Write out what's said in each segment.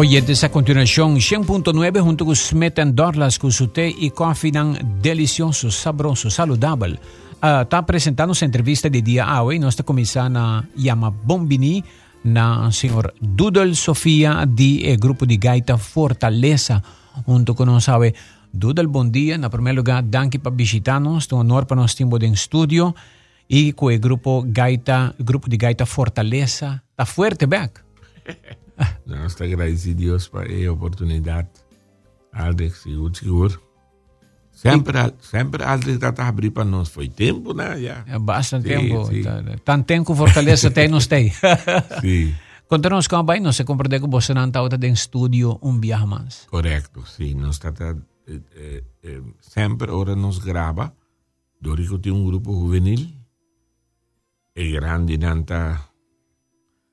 Oyentes, a continuación, 100.9 junto con Smith and Dorlas con su té y coffee delicioso, sabroso, saludable. Está presentando su entrevista de día a hoy. Nuestra comisana llama Bombini, na señor Dudel Sofía, de grupo de Gaita Fortaleza, junto con nos sabe. Dudel, bom dia. Na primeiro lugar, danke para visitarnos. É um honor para nós termos em estúdio. E com o grupo Gaita, grupo de Gaita Fortaleza. Está forte, Beck? Nós te agradecidos por a oportunidade. Alex, seguro, seguro. Sempre, sempre Alex está a abrir para nós. Foi tempo, né? Já. É bastante tempo. Sim. Tanto tempo Fortaleza tem, nós tem. Sim. Conta-nos como vai, nós compreende que você não está em estúdio um viaje mais. Correto, sim. Nós está, eh, eh, eh, sempre ora nos grava. Dorico tem um grupo juvenil. E grande nanta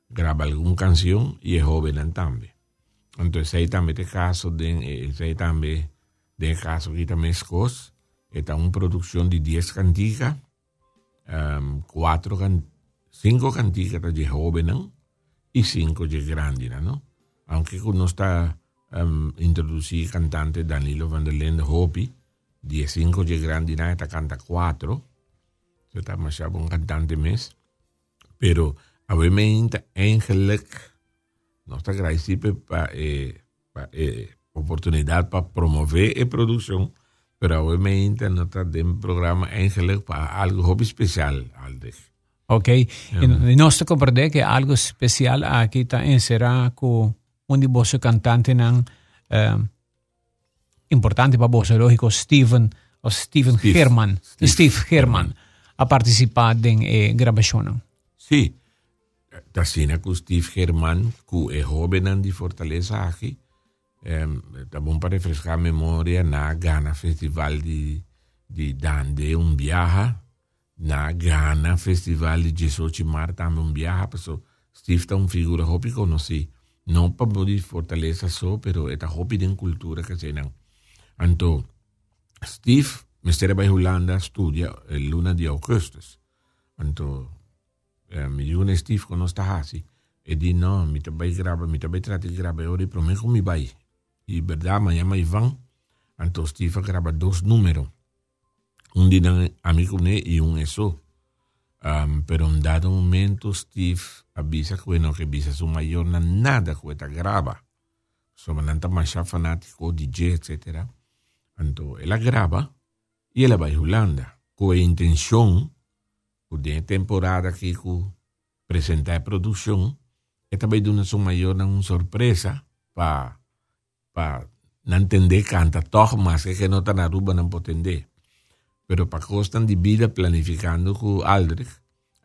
graba alguna canción y es joven también. Entonces hay también este caso de, hay también de caso que también es cos, está una producción de 10 canticas, um, cuatro can, cinco canticas de joven y cinco de grande, ¿no? Aunque uno está um, introducido cantante Danilo van der Lende Hopi, 15 de grande, está canta cuatro, está más un cantante mes, pero Obviamente, eigenlijk nos agradecido para eh, pa, eh, oportunidad para promover la producción, pero obviamente no está un programa eigenlijk para algo hobby especial. Ok, um, e nós compreendemos que algo especial aqui também será com um de vossos cantantes um, importante para você, lógico, Steven, ou Steven Steve, Herman, Steve, Steve Herman, a participar em eh, gravação. Sim. Sí. Tasina com Steve Germán, que é jovem de Fortaleza aqui. Tá bom para refrescar a memória na Ghana Festival de, de Dande, um viaja. Na Ghana Festival de 18 de também um viaja. Pessoal, Steve é uma figura que conheci. Não para de Fortaleza só, pero é hobby de cultura que se. Então, Steve, mestre vai Holanda, estudia el luna de augustus. Então, mi dijo Steve cuando estás así. Y di no, mi te a grabar, mi te de grabar ahora y prometo mi vai. Y verdad, mañana Iván, entonces Steve graba dos números. Un día amigo ne y un eso. Um, pero en dado momento Steve avisa que bueno, que avisa su mayor na nada que está graba. So, nanta más fanático, DJ, etc. Entonces, él graba y él va a Holanda. Con intención de temporada que presentar produção e também de uma maior uma surpresa para para não entender canta. Toch mas é que não está na ruba não pode entender. Pero para costan de vida planificando com Aldrich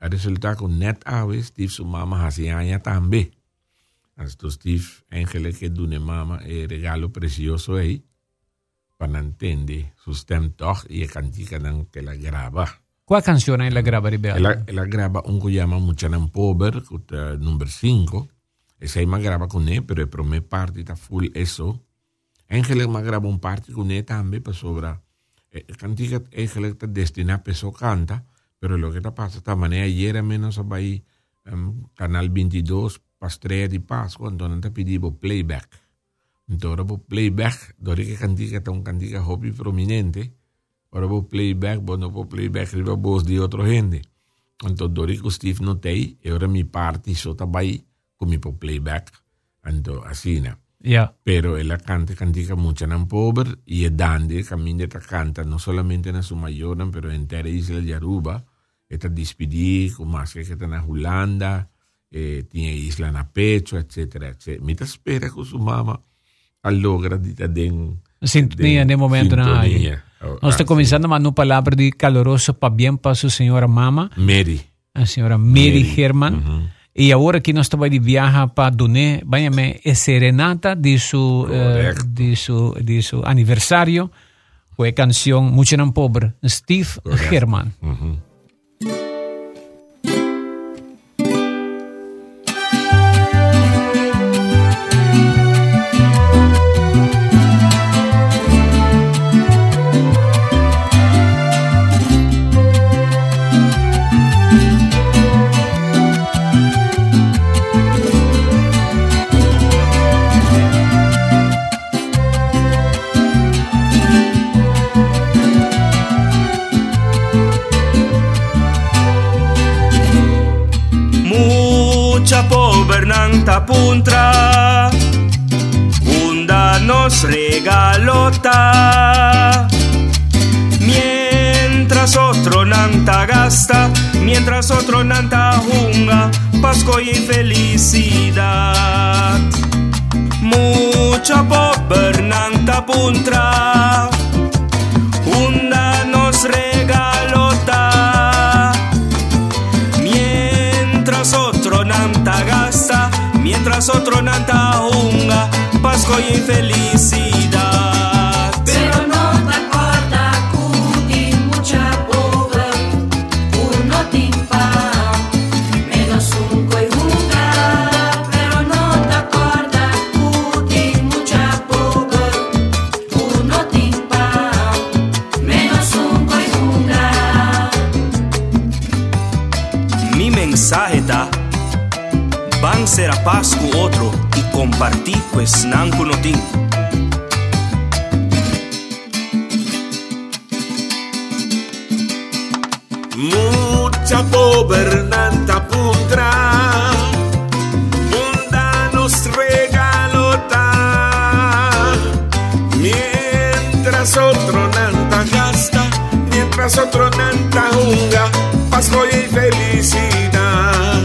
a resultar com net aves Steve sua mama hacía também então Steve Angele que dune mama é regalo precioso aí para entender su stem toch e cantica que ela grava ¿Cuál canción es la graba di Beato? La, la graba un llama Muchanan Pober, numero 5. Esa ma graba con él, pero per me parte está full eso. Ángel ma graba un parte con él también, para sobra. Eh, cantica Ángel está destinada a peso canta, pero lo que está pasa esta manera ayer menos ahí um, canal 22 Pastrea di Pascua, donde te pedivo playback. Entonces, playback, dove che cantica è un cantica hobby prominente, Ahora vos playback, vos no vos playback, riba vos de otra gente. Entonces, Dorico Steve no te, y ahora mi parte, yo estaba ahí con mi playback. Entonces, así, ¿no? Yeah. Pero él canta, canta mucho en pobre y es dande, camina canta, no solamente en su mayor, pero en la isla de Yaruba. Está despedida, con más que está en Holanda, eh, tiene isla en pecho, etcétera, etcétera. Mita espera con su mamá al lograr de, de, sintonia de momento na Oh, Nós estamos começando a uma palavra de caloroso para bem para a senhora mama. Mary. A senhora Mary, Mary. Herman. Uhum. E agora que nós estamos de viajar para Duné, vai é serenata de seu uh, de seu de seu aniversário, a canção Não Pobre, Steve Correct. Herman. Uhum. Mientras otro nanta gasta Mientras otro nanta junga Pasco y felicidad. Mucha pobre nanta puntra Unda nos regalota. Mientras otro nanta gasta Mientras otro nanta hunga Pasco y felicidad mientras otro nanta hunga, Pasco y felicidad.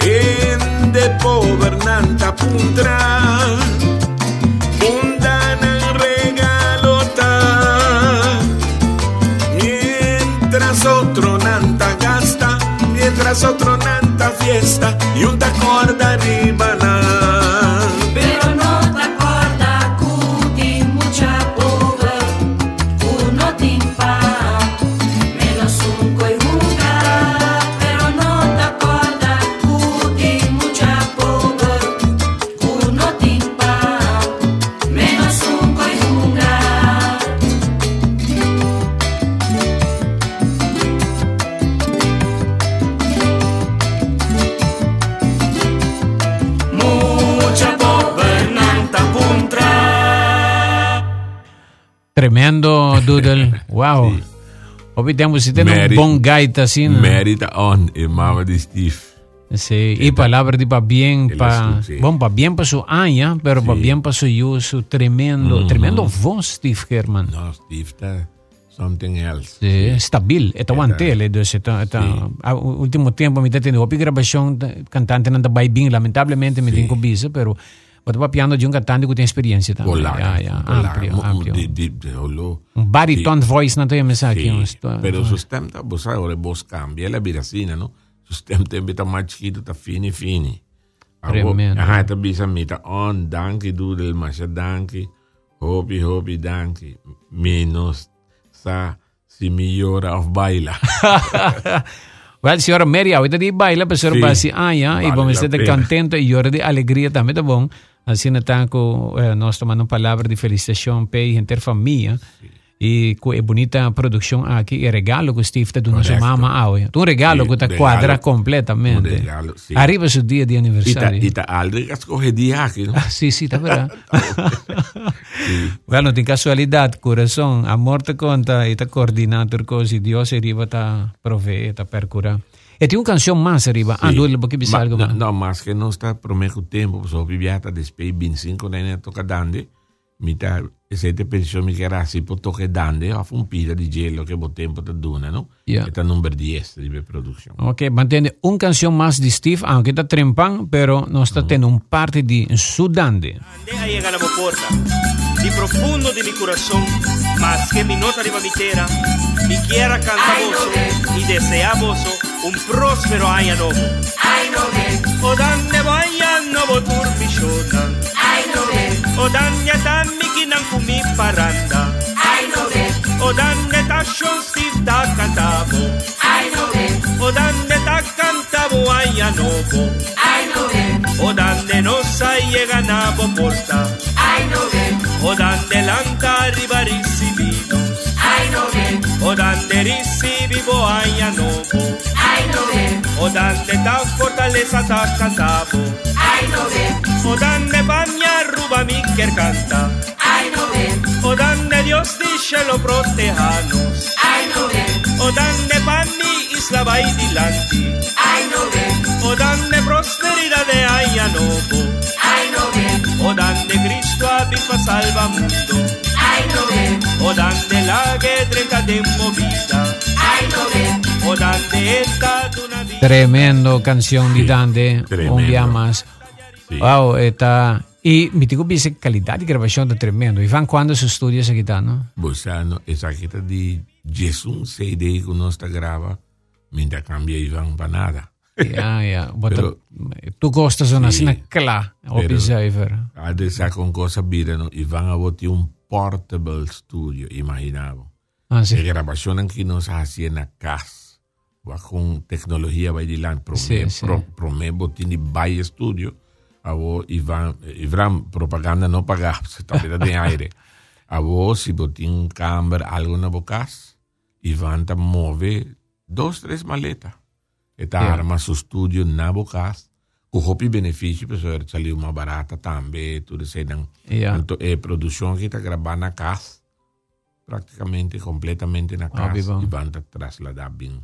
En de gobernanta puntra, Munda nan regalota. Mientras otro nanta gasta, mientras otro Tremendo, Doodle. Wow. Hoy tenemos si tiene un bon gaita así. ¿no? Merita on e mama di Steve. Sí, y palabra de pa bien, El pa, azul, sí. bueno, pa bien pa su aña, pero Sí. bien pa su uso, tremendo, tremendo voz, Steve Herman. No, Steve ta something else. Sí, stabil, eta guantele, dus eta, eta, Sí. último tiempo mi tenido opi grabación de- cantante nanda bien, lamentablemente me Sí. tengo bisa, pero Bota pa piano de un cantante que tiene experiencia también. Polaca, Ya, ya, polaca, amplio, mo- amplio. di- di- di- olo- Un baritone voice na to yung mensaje. Sì, yung sto- pero su stem ta bosa ore bos cambia la birasina, no? Su stem te bita más chiquito ta fini fini. Ako- Tremendo. Aha, ta bisa mita on, danki doodle, masha danki, hopi hopi danki, menos sa si migliora of baila. Well, signora Mary, ahorita di baila, pero signora Sí. basi aya, Vale y vamos la a estar pena. contento y llora de alegría también, tá bom? Assim, então, eh, nós tomando palavra de felicitação para a gente família. E com a bonita produção aqui, e regalo que o Steve está dando a sua Correcto. mama hoje. Um regalo Sí, que está regalo. quadra completamente. Un regalo, sí. Arriba su dia de Ita, aniversário. ita aldrig att skohe diaki, no? Ah, sí, sí, está verdad. Bueno, tem casualidade, coração, amor te conta e tá coordenador coisa, Deus arriba tá provee, tá percura. E tem uma canção mais arriba. Ah, Sí. dole, porque bisa Ma- algo no, mais. no, más que no está promejo tempo, so viviata despei 25 nene toca dande, mita sete pensione mi che si po toca dande, a un pila di gelo che bo tempo ta duna, no? Yeah. Eta number 10 di production. Ok, mantende una canción más de Steve, aunque está trempan, pero no está teniendo un parte de Sudande. Deja llegar a mi puerta, di profundo di mi corazón, más que mi nota de mitera, mi quiera cantavoso y deseavoso un próspero año nuevo. Ay, no O danne vaya nuevo turbillona, ay, no ve, o danne dammi kinan kumi paranda, ay, no ve, o danne ta shon stiv ta cantavo, ay, no ve, o danne ta cantavo año nuevo, ay, no ve, o danne no sai ganavo porta, ay, no ve, o danne lanta arrivarissi vinos. ay, no ve, O dande recibivo año nuevo, ay, no ve, o dande ta fortaleza ta cantavo, ay, no ve, o dande Cuba Miquel canta. Ay, no ven. O danne Dios dice lo protejanos. Ay, no ven. O danne pan mi isla bailanti. Ay, no ven. O danne prosperidad de Ayanobo. Ay, no ven. O danne Cristo abifa salva mundo. Ay, no ven. O danne la que treinta de movida. Ay, no ven. O danne esta de. Tremendo canción de sí, Dande. Tremendo. Un día más. Sí. Wow, está e mi dico bisa qualità di gravazione tremendo. Ivan quando su studio sa chitarra, no? Bosano, esa kita di Gesù CD que nós está grava, minta cambia Ivan para nada. Ja. Wat Pero- tu costa sono Sì, sina kla op pero- je zuiver. Ade sa con cosa birano, Ivan avoti un portable studio, imaginavo. Ah, La sì. grabación que nos hacía en la casa, con tecnología va di lan, prome, Sì, sì. pro, prome botini by studio, avo Ivan, Ivan propaganda no paga, se tapeta de aire. Avo si botin camber algo na bocas, Ivan ta move dos, tres maletas. Eta Yeah. arma su studio na bocas, con hopi benefici, per so saliu más barata también, tu desedan. Ja. Tanto, eh, produção que está gravando na casa, praticamente, completamente na casa, Óbvio, bom. e vão te trasladar bem.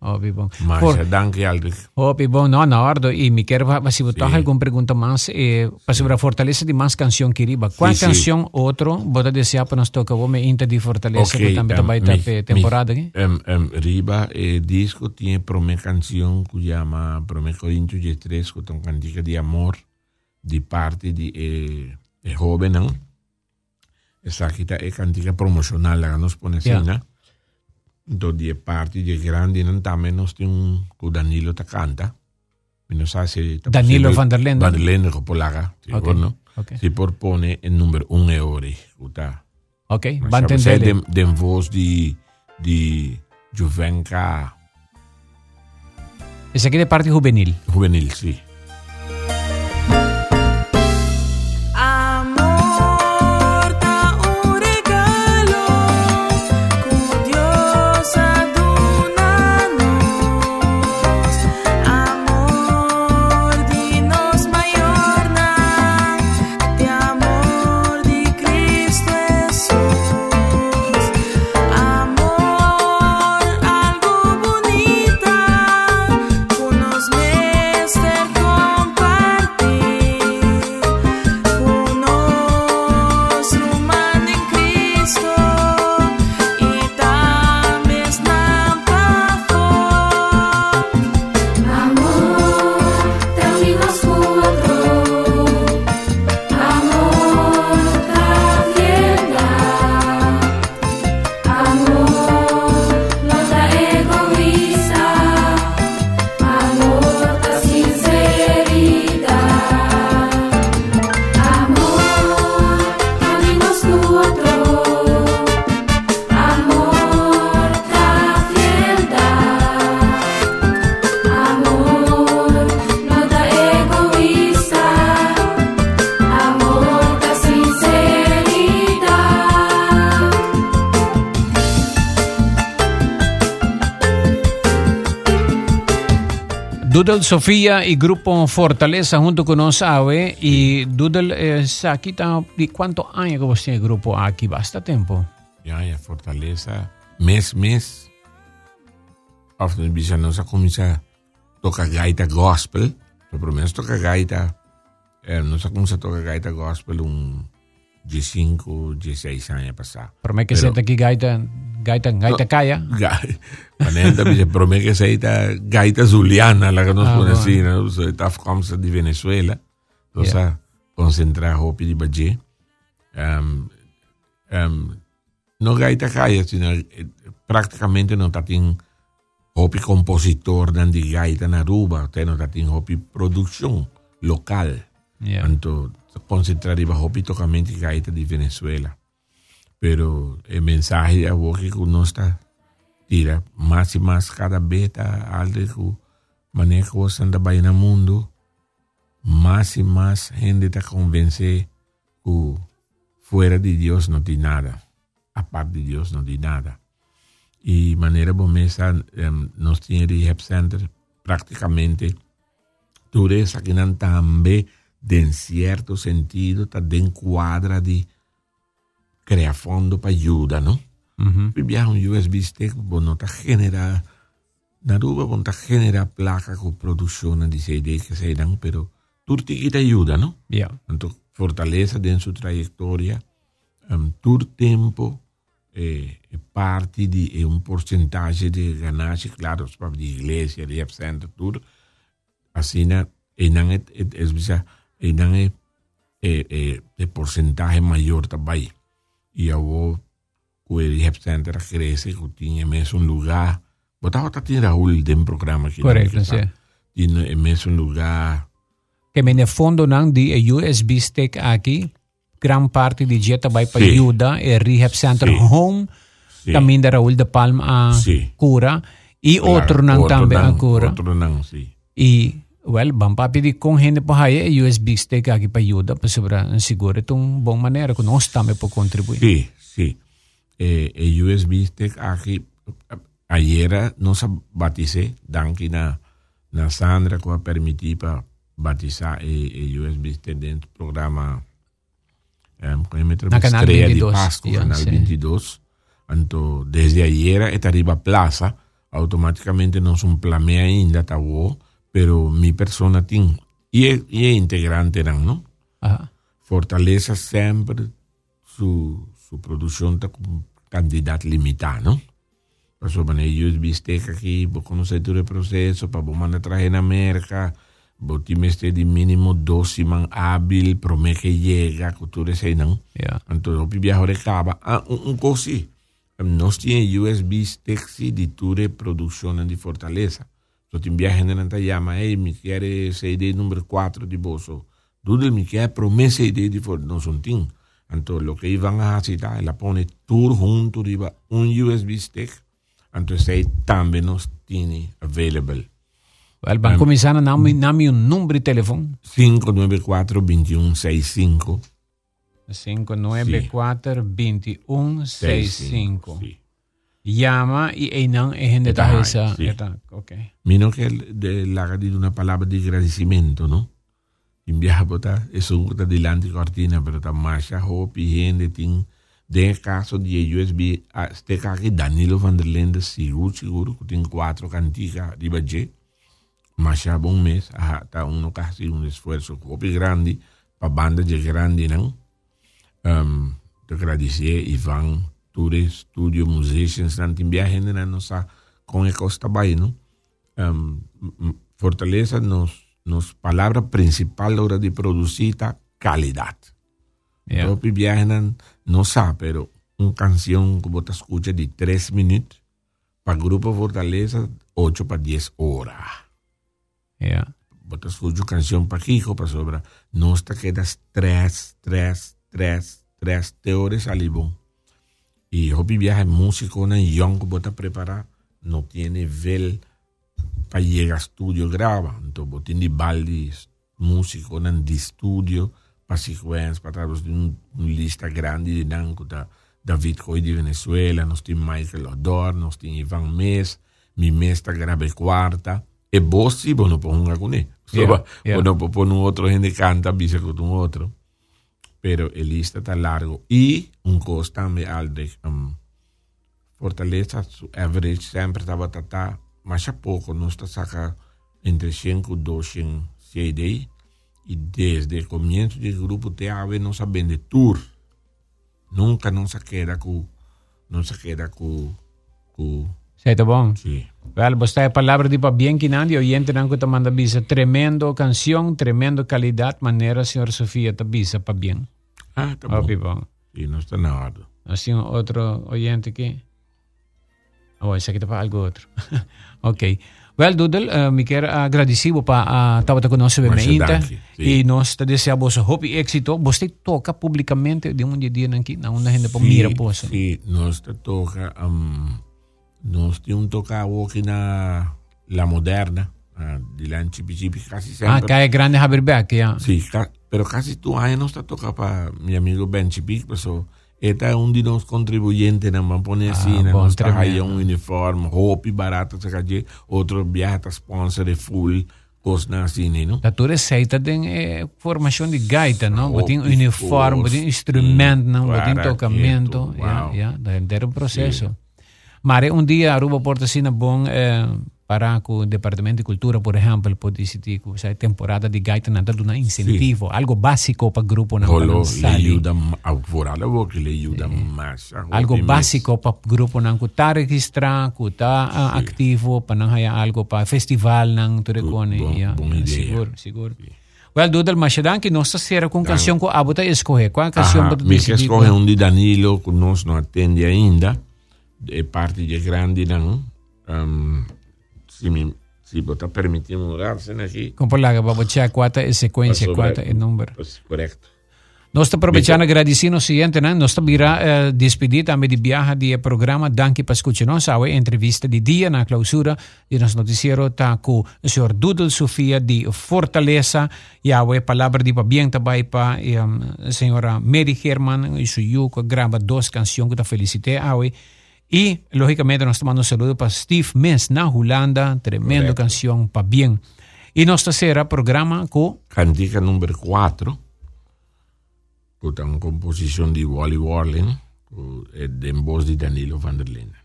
Ovvio, bon. Mas, Por- é danke, Aldrich. Hopi, bon, no, no, Ardo, y mi quiero si botar Sí. alguna pregunta más, eh, para sobre la fortaleza de más canción que riba. ¿Cuál Sí, sí. canción otro vos desea para nos toca vos me inter de fortaleza Ok, que también em, vai mi- pe temporada aqui? Em, em, riba, eh, disco tiene prome canción que llama Prome Corintios 13, que es cantica de amor de parte de eh, eh, joven, ¿no? Esa es cantica promocional, la que nos pone Ja. cena. Entonces, de parte de grande, non también nos tiene un Danilo te canta. Y nos hace... Danilo van der Linden. Van der Linden, que polaga, sí, Ok, bueno. ok. Si propone el número un euro, Uta. Ok, Maar va a zou zij entender. Den, den voz di, di Juvenca Ese aquí de parte juvenil. juvenil, sí. Doodle Sofía y Grupo Fortaleza junto con nos Awe y Doodle eh, aquí cuántos años que vos tiene grupo aquí basta tiempo Ja, ja, Fortaleza, mes, mes. Bisa nos comienza toca gaita gospel. Pero por menos toca gaita. Eh, nos comienza a tocar gaita gospel un 15, 16 años pasado. por que Pero- se aquí gaita gaita gaita kaya Ga- Panenta dice, promete que se ita gaita zuliana, la que nos Ah, pone bueno. así, ¿no? So, ita afkomstig de Venezuela. Entonces, Yeah. concentrar hopi di baje. Um, um, no gaita kaya, sino eh, prácticamente no tatin hopi compositor dan di gaita na Aruba, te no tatin hopi producción local. Ja. Tanto concentrar iba hopi tocamento gaita di Venezuela. Pero el mensaje de vos que uno está tira más y más cada beta algo que manejo anda en el mundo más y más gente te convence que fuera de Dios no tiene nada aparte de Dios no tiene nada. Y manera bomesa um, nos tiene rehab center prácticamente dureza que nan también de en cierto sentido está de encuadra de crear fondo para ayuda, ¿no? Mhm. Viaja un USB stick, está genera, Naruba, está genera placa con producción de CD que se dan, pero tú te ayuda, ¿no? Ja. Entonces, Fortaleza em sua trajetória, um, todo tempo é, é parte de é um porcentagem de ganagem, claro, para de igreja, de centro, tudo. Assim, e não é, é, é, e não é, é, é, é porcentagem maior também. E eu o rehab center cresce, que tinha mesmo um lugar. Botava tá tinha Raul de um programa aqui. Correto, sim. Tinha mesmo um lugar. Que me fundo ng di a USB stick aqui, gran parte di jeta vai para Sim. ajuda e rehab center Sim. home, Sim. também da Raul de Palma a Sim. cura e Claro, outro nang outro também a nang, cura. Outro não, sim. E well, bang papidi kung hindi pa haya e USB stick aqui para ajuda para sobra seguro itong bom maneira que nós também para contribuir. Sí, sí. Eh, el USB stick aquí, ayer nos baticé, danke na, na Sandra que permitir para batizar el, el USB stick dentro do programa um, Na Canal Estreia 22, de Pasco, yeah, Canal sí. 22. Então, desde ayer está arriba plaza, automaticamente não são plame ainda, tá bom, pero mi persona tem, e é, e é integrante, não, não? Aha. Fortaleza sempre su, su produção está com quantidade limitada, não? Por exemplo, na USB stick aqui, vou conhecer todo o processo, para mandar trazer na América, vou ter este de mínimo 12 man hábil, promete que chega, que isso aí, não? Yeah. Então, eu viajo de caba. Ah, um, um coisa, nós temos USB sticks de a produção de Fortaleza. So, tem viaje na nanta llama, hey, me quer CD número 4 de bolso. Tudo me quer promessa CD de Fortaleza. Não são ting. Então, lo que iban a hacer, ela pone tudo junto, arriba, um USB stick. Então, aí também nós temos available. Well, bang começando nami nami um número de telefone 594-2165. 594 2165. Sí. Llama y einang e gente Eta, ta esa. sí. Okay. Mino que de la una palabra de agradecimiento, ¿no? In viaja bota, es un cosa delante cortina, pero ta marcha hopi gente tin de caso de USB, a este que Danilo van der Lende seguro seguro que tiene cuatro canticas de baje. Marcha un mes, ajá, ta uno casi un esfuerzo hopi grande para banda de grande, ¿no? um, te agradecer Ivan, Ture Studio Musicians, tanto em viagem na nossa com a Costa não? Um, m- Fortaleza nos, nos palavra principal hora de produzir tá qualidade. Yeah. Viagem não, não sabe, pero uma canção que você escuta de 3 minutos, para Grupo Fortaleza, 8 para 10 horas. Yeah. Você escuta uma canção para Kiko, para sobra, nós te quedas 3, 3, 3, 3 teores ali E hobby viaje músico na young que você preparar, não tem vel para chegar ao estúdio grava. Então, você tem de balde músico de estúdio, para sequência, para um, um lista grande de danco da David Coy de Venezuela, nós temos Michael Odor, nós temos Ivan Mes, mi mes está grave quarta, e vos sim, vos põe um com ele. Yeah, yeah. Vos não põe um outro, gente canta, visa com um outro. Pero el lista está largo. Y un costo también, Aldrich, um, Fortaleza, su average sempre estava tata, mas a pouco, nós está saca entre 100 e 200 CD. E desde o começo do grupo TAV, nós vende tour. Nunca não se queda com, não se queda com, com, Sei tá bom. sim. Well, basta a palavra de bien kinandi, oyente nang ko manda bisa tremendo canción, tremendo calidad, manera señor Sofía ta bisa pa bien. Ah, tá bom. Okay, bom. Sim, não está na hora. Así un otro oyente que... Oh, ese aqui pa algo outro. ok. Well, Doodle, uh, me quero agradecido pa uh, Mas bemeita danke, sim. e nós te desejamos hope e éxito. Você toca publicamente de um dia nang na una gente pa mira po sa. Sí, nos te toca, um, nos tiene un toca aquí na la moderna, uh, de la Chipichipi, casi Ah, siempre. kaya grande Haberback, ya. Sí, ca- pero casi tu año nos te toca para mi amigo Ben Chipic, pues so, esta es un de los contribuyentes, nada más pone así, Ah, nada bom, más trae tremendo. un uniforme, hopi barato, se calle, otro viaje, ta sponsor de full, cosas así, ¿no? Da tu receita tem eh, formação de gaita, não? Oh, Botin of uniforme, course. botin instrumento, Mm, não? Botin para tocamento. quieto, Ja, wow. ja, da é um processo. Mas um dia Aruba porta assim na bom, eh, para que el Departamento de Cultura, por ejemplo, puede decidir que esa temporada de gaita nada de un incentivo, algo básico para el grupo. na le a furar la boca, le a algo básico para el grupo nang kuta registra, kuta ah, activo, para nang haya algo para festival turekone. Bon- ya, bon idea. Siguro, siguro. Well, Dudal, masyadan que nós será com canção que abota escorrer. Qual canção Aha, para mi che escoge un di Danilo che non non attende ainda e parte di grandi non um, si mi si potrà permettere mudarsene aquí checar quanta é sequência, Passo quanta breve. é número. Pues, correcto Nós estamos aproveitando agradecendo o seguinte, né? Nós estamos uh, despedir também de viaje de programa Danke para escuchar nós, a entrevista de dia na clausura de nosso noticiero tá com o senhor Dudel Sofia de Fortaleza e a palavra de bem também para a senhora Mary Herman e su yuco grava duas canções que tá felicité a e lógicamente nós tomando um saludo para Steve Mess na Holanda, tremendo Correcto. canção para bem. E nós terceira programa com cantica numero 4 con una composizione di Wally Warling ed in voce di Danilo van der Linden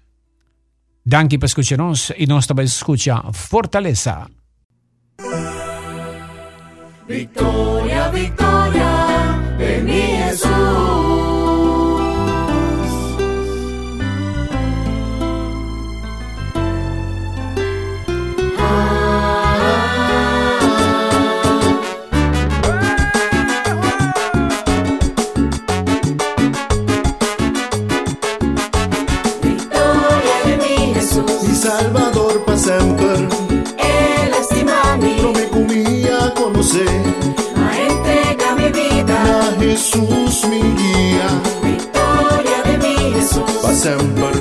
Danke per escuchar nos y nos também escucha Fortaleza. Victoria, victoria Sempre, Él estima a mí, non mi comia conocer. ma entrega mi vida. A Jesús mi guía, Victoria de mi Jesús, pa sempre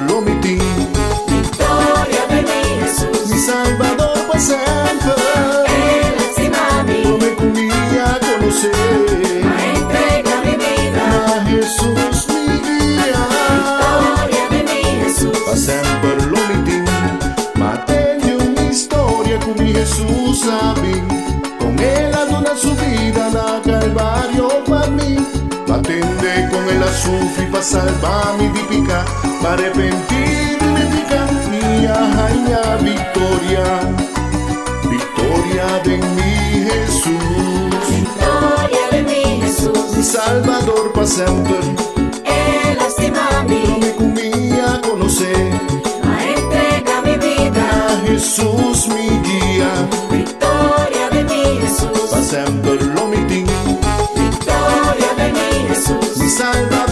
con él a sufrir pa salvarmi di pica. Pa arrepentirmi pica. Mia jaina victoria. Victoria de mi Jesús. victoria de mi Jesús, Mi Salvador pa sempre. Él estima a No mí, me comía conocer. ma entrega mi vida. A Jesús mi guía. Victoria de mi Jesús, Pa sempre lo victoria de mi Jesús, Mi Salvador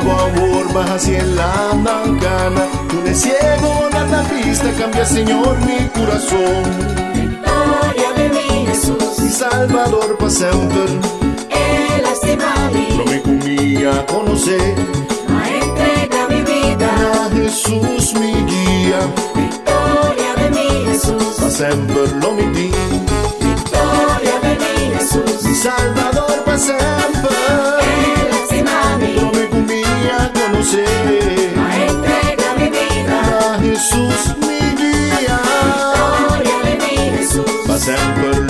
baja si en la mancana. Tú ciego la vista, cambia señor mi corazón. victoria de mi Jesús, Mi Salvador pa sempre. Él a mí, No me comía conocer. ma entrega mi vida. A Jesús mi guía. Victoria de mi Jesús, Pa sempre lo metí. victoria de mi Jesús, Mi Salvador pa sempre. Él estima a ma entrega mi vida. A Jesús mi guía. Victoria de mi Jesús, Pa sempre